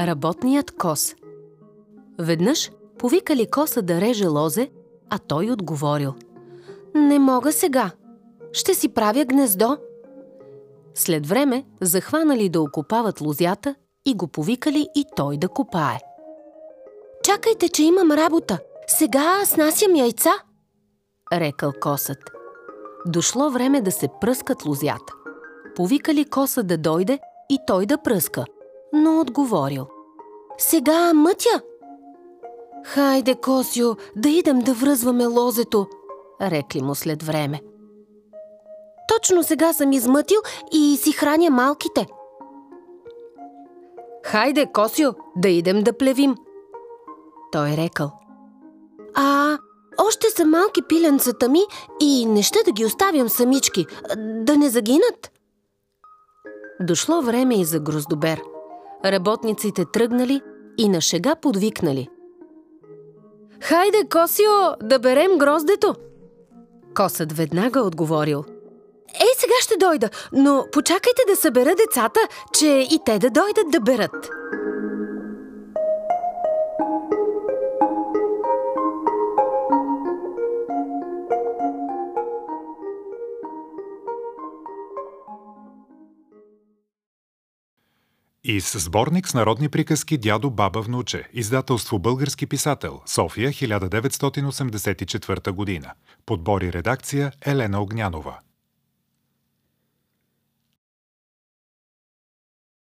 Работният кос Веднъж повикали коса да реже лозе, а той отговорил. Не мога сега. Ще си правя гнездо. След време захванали да окопават лозята и го повикали и той да копае. Чакайте, че имам работа. Сега снасям яйца, рекал косът. Дошло време да се пръскат лозята. Повикали коса да дойде и той да пръска, но отговорил. Сега мътя. Хайде, Косио, да идем да връзваме лозето, рекли му след време. Точно сега съм измътил и си храня малките. Хайде, Косио, да идем да плевим. Той рекал. А, още са малки пиленцата ми и не ще да ги оставям самички, да не загинат. Дошло време и за гроздобер. Работниците тръгнали и на шега подвикнали. Хайде, Косио, да берем гроздето! Косът веднага отговорил. Ей, сега ще дойда, но почакайте да събера децата, че и те да дойдат да берат. И с сборник с народни приказки Дядо, баба, внуче. Издателство Български писател. София, 1984 година. Подбори редакция Елена Огнянова.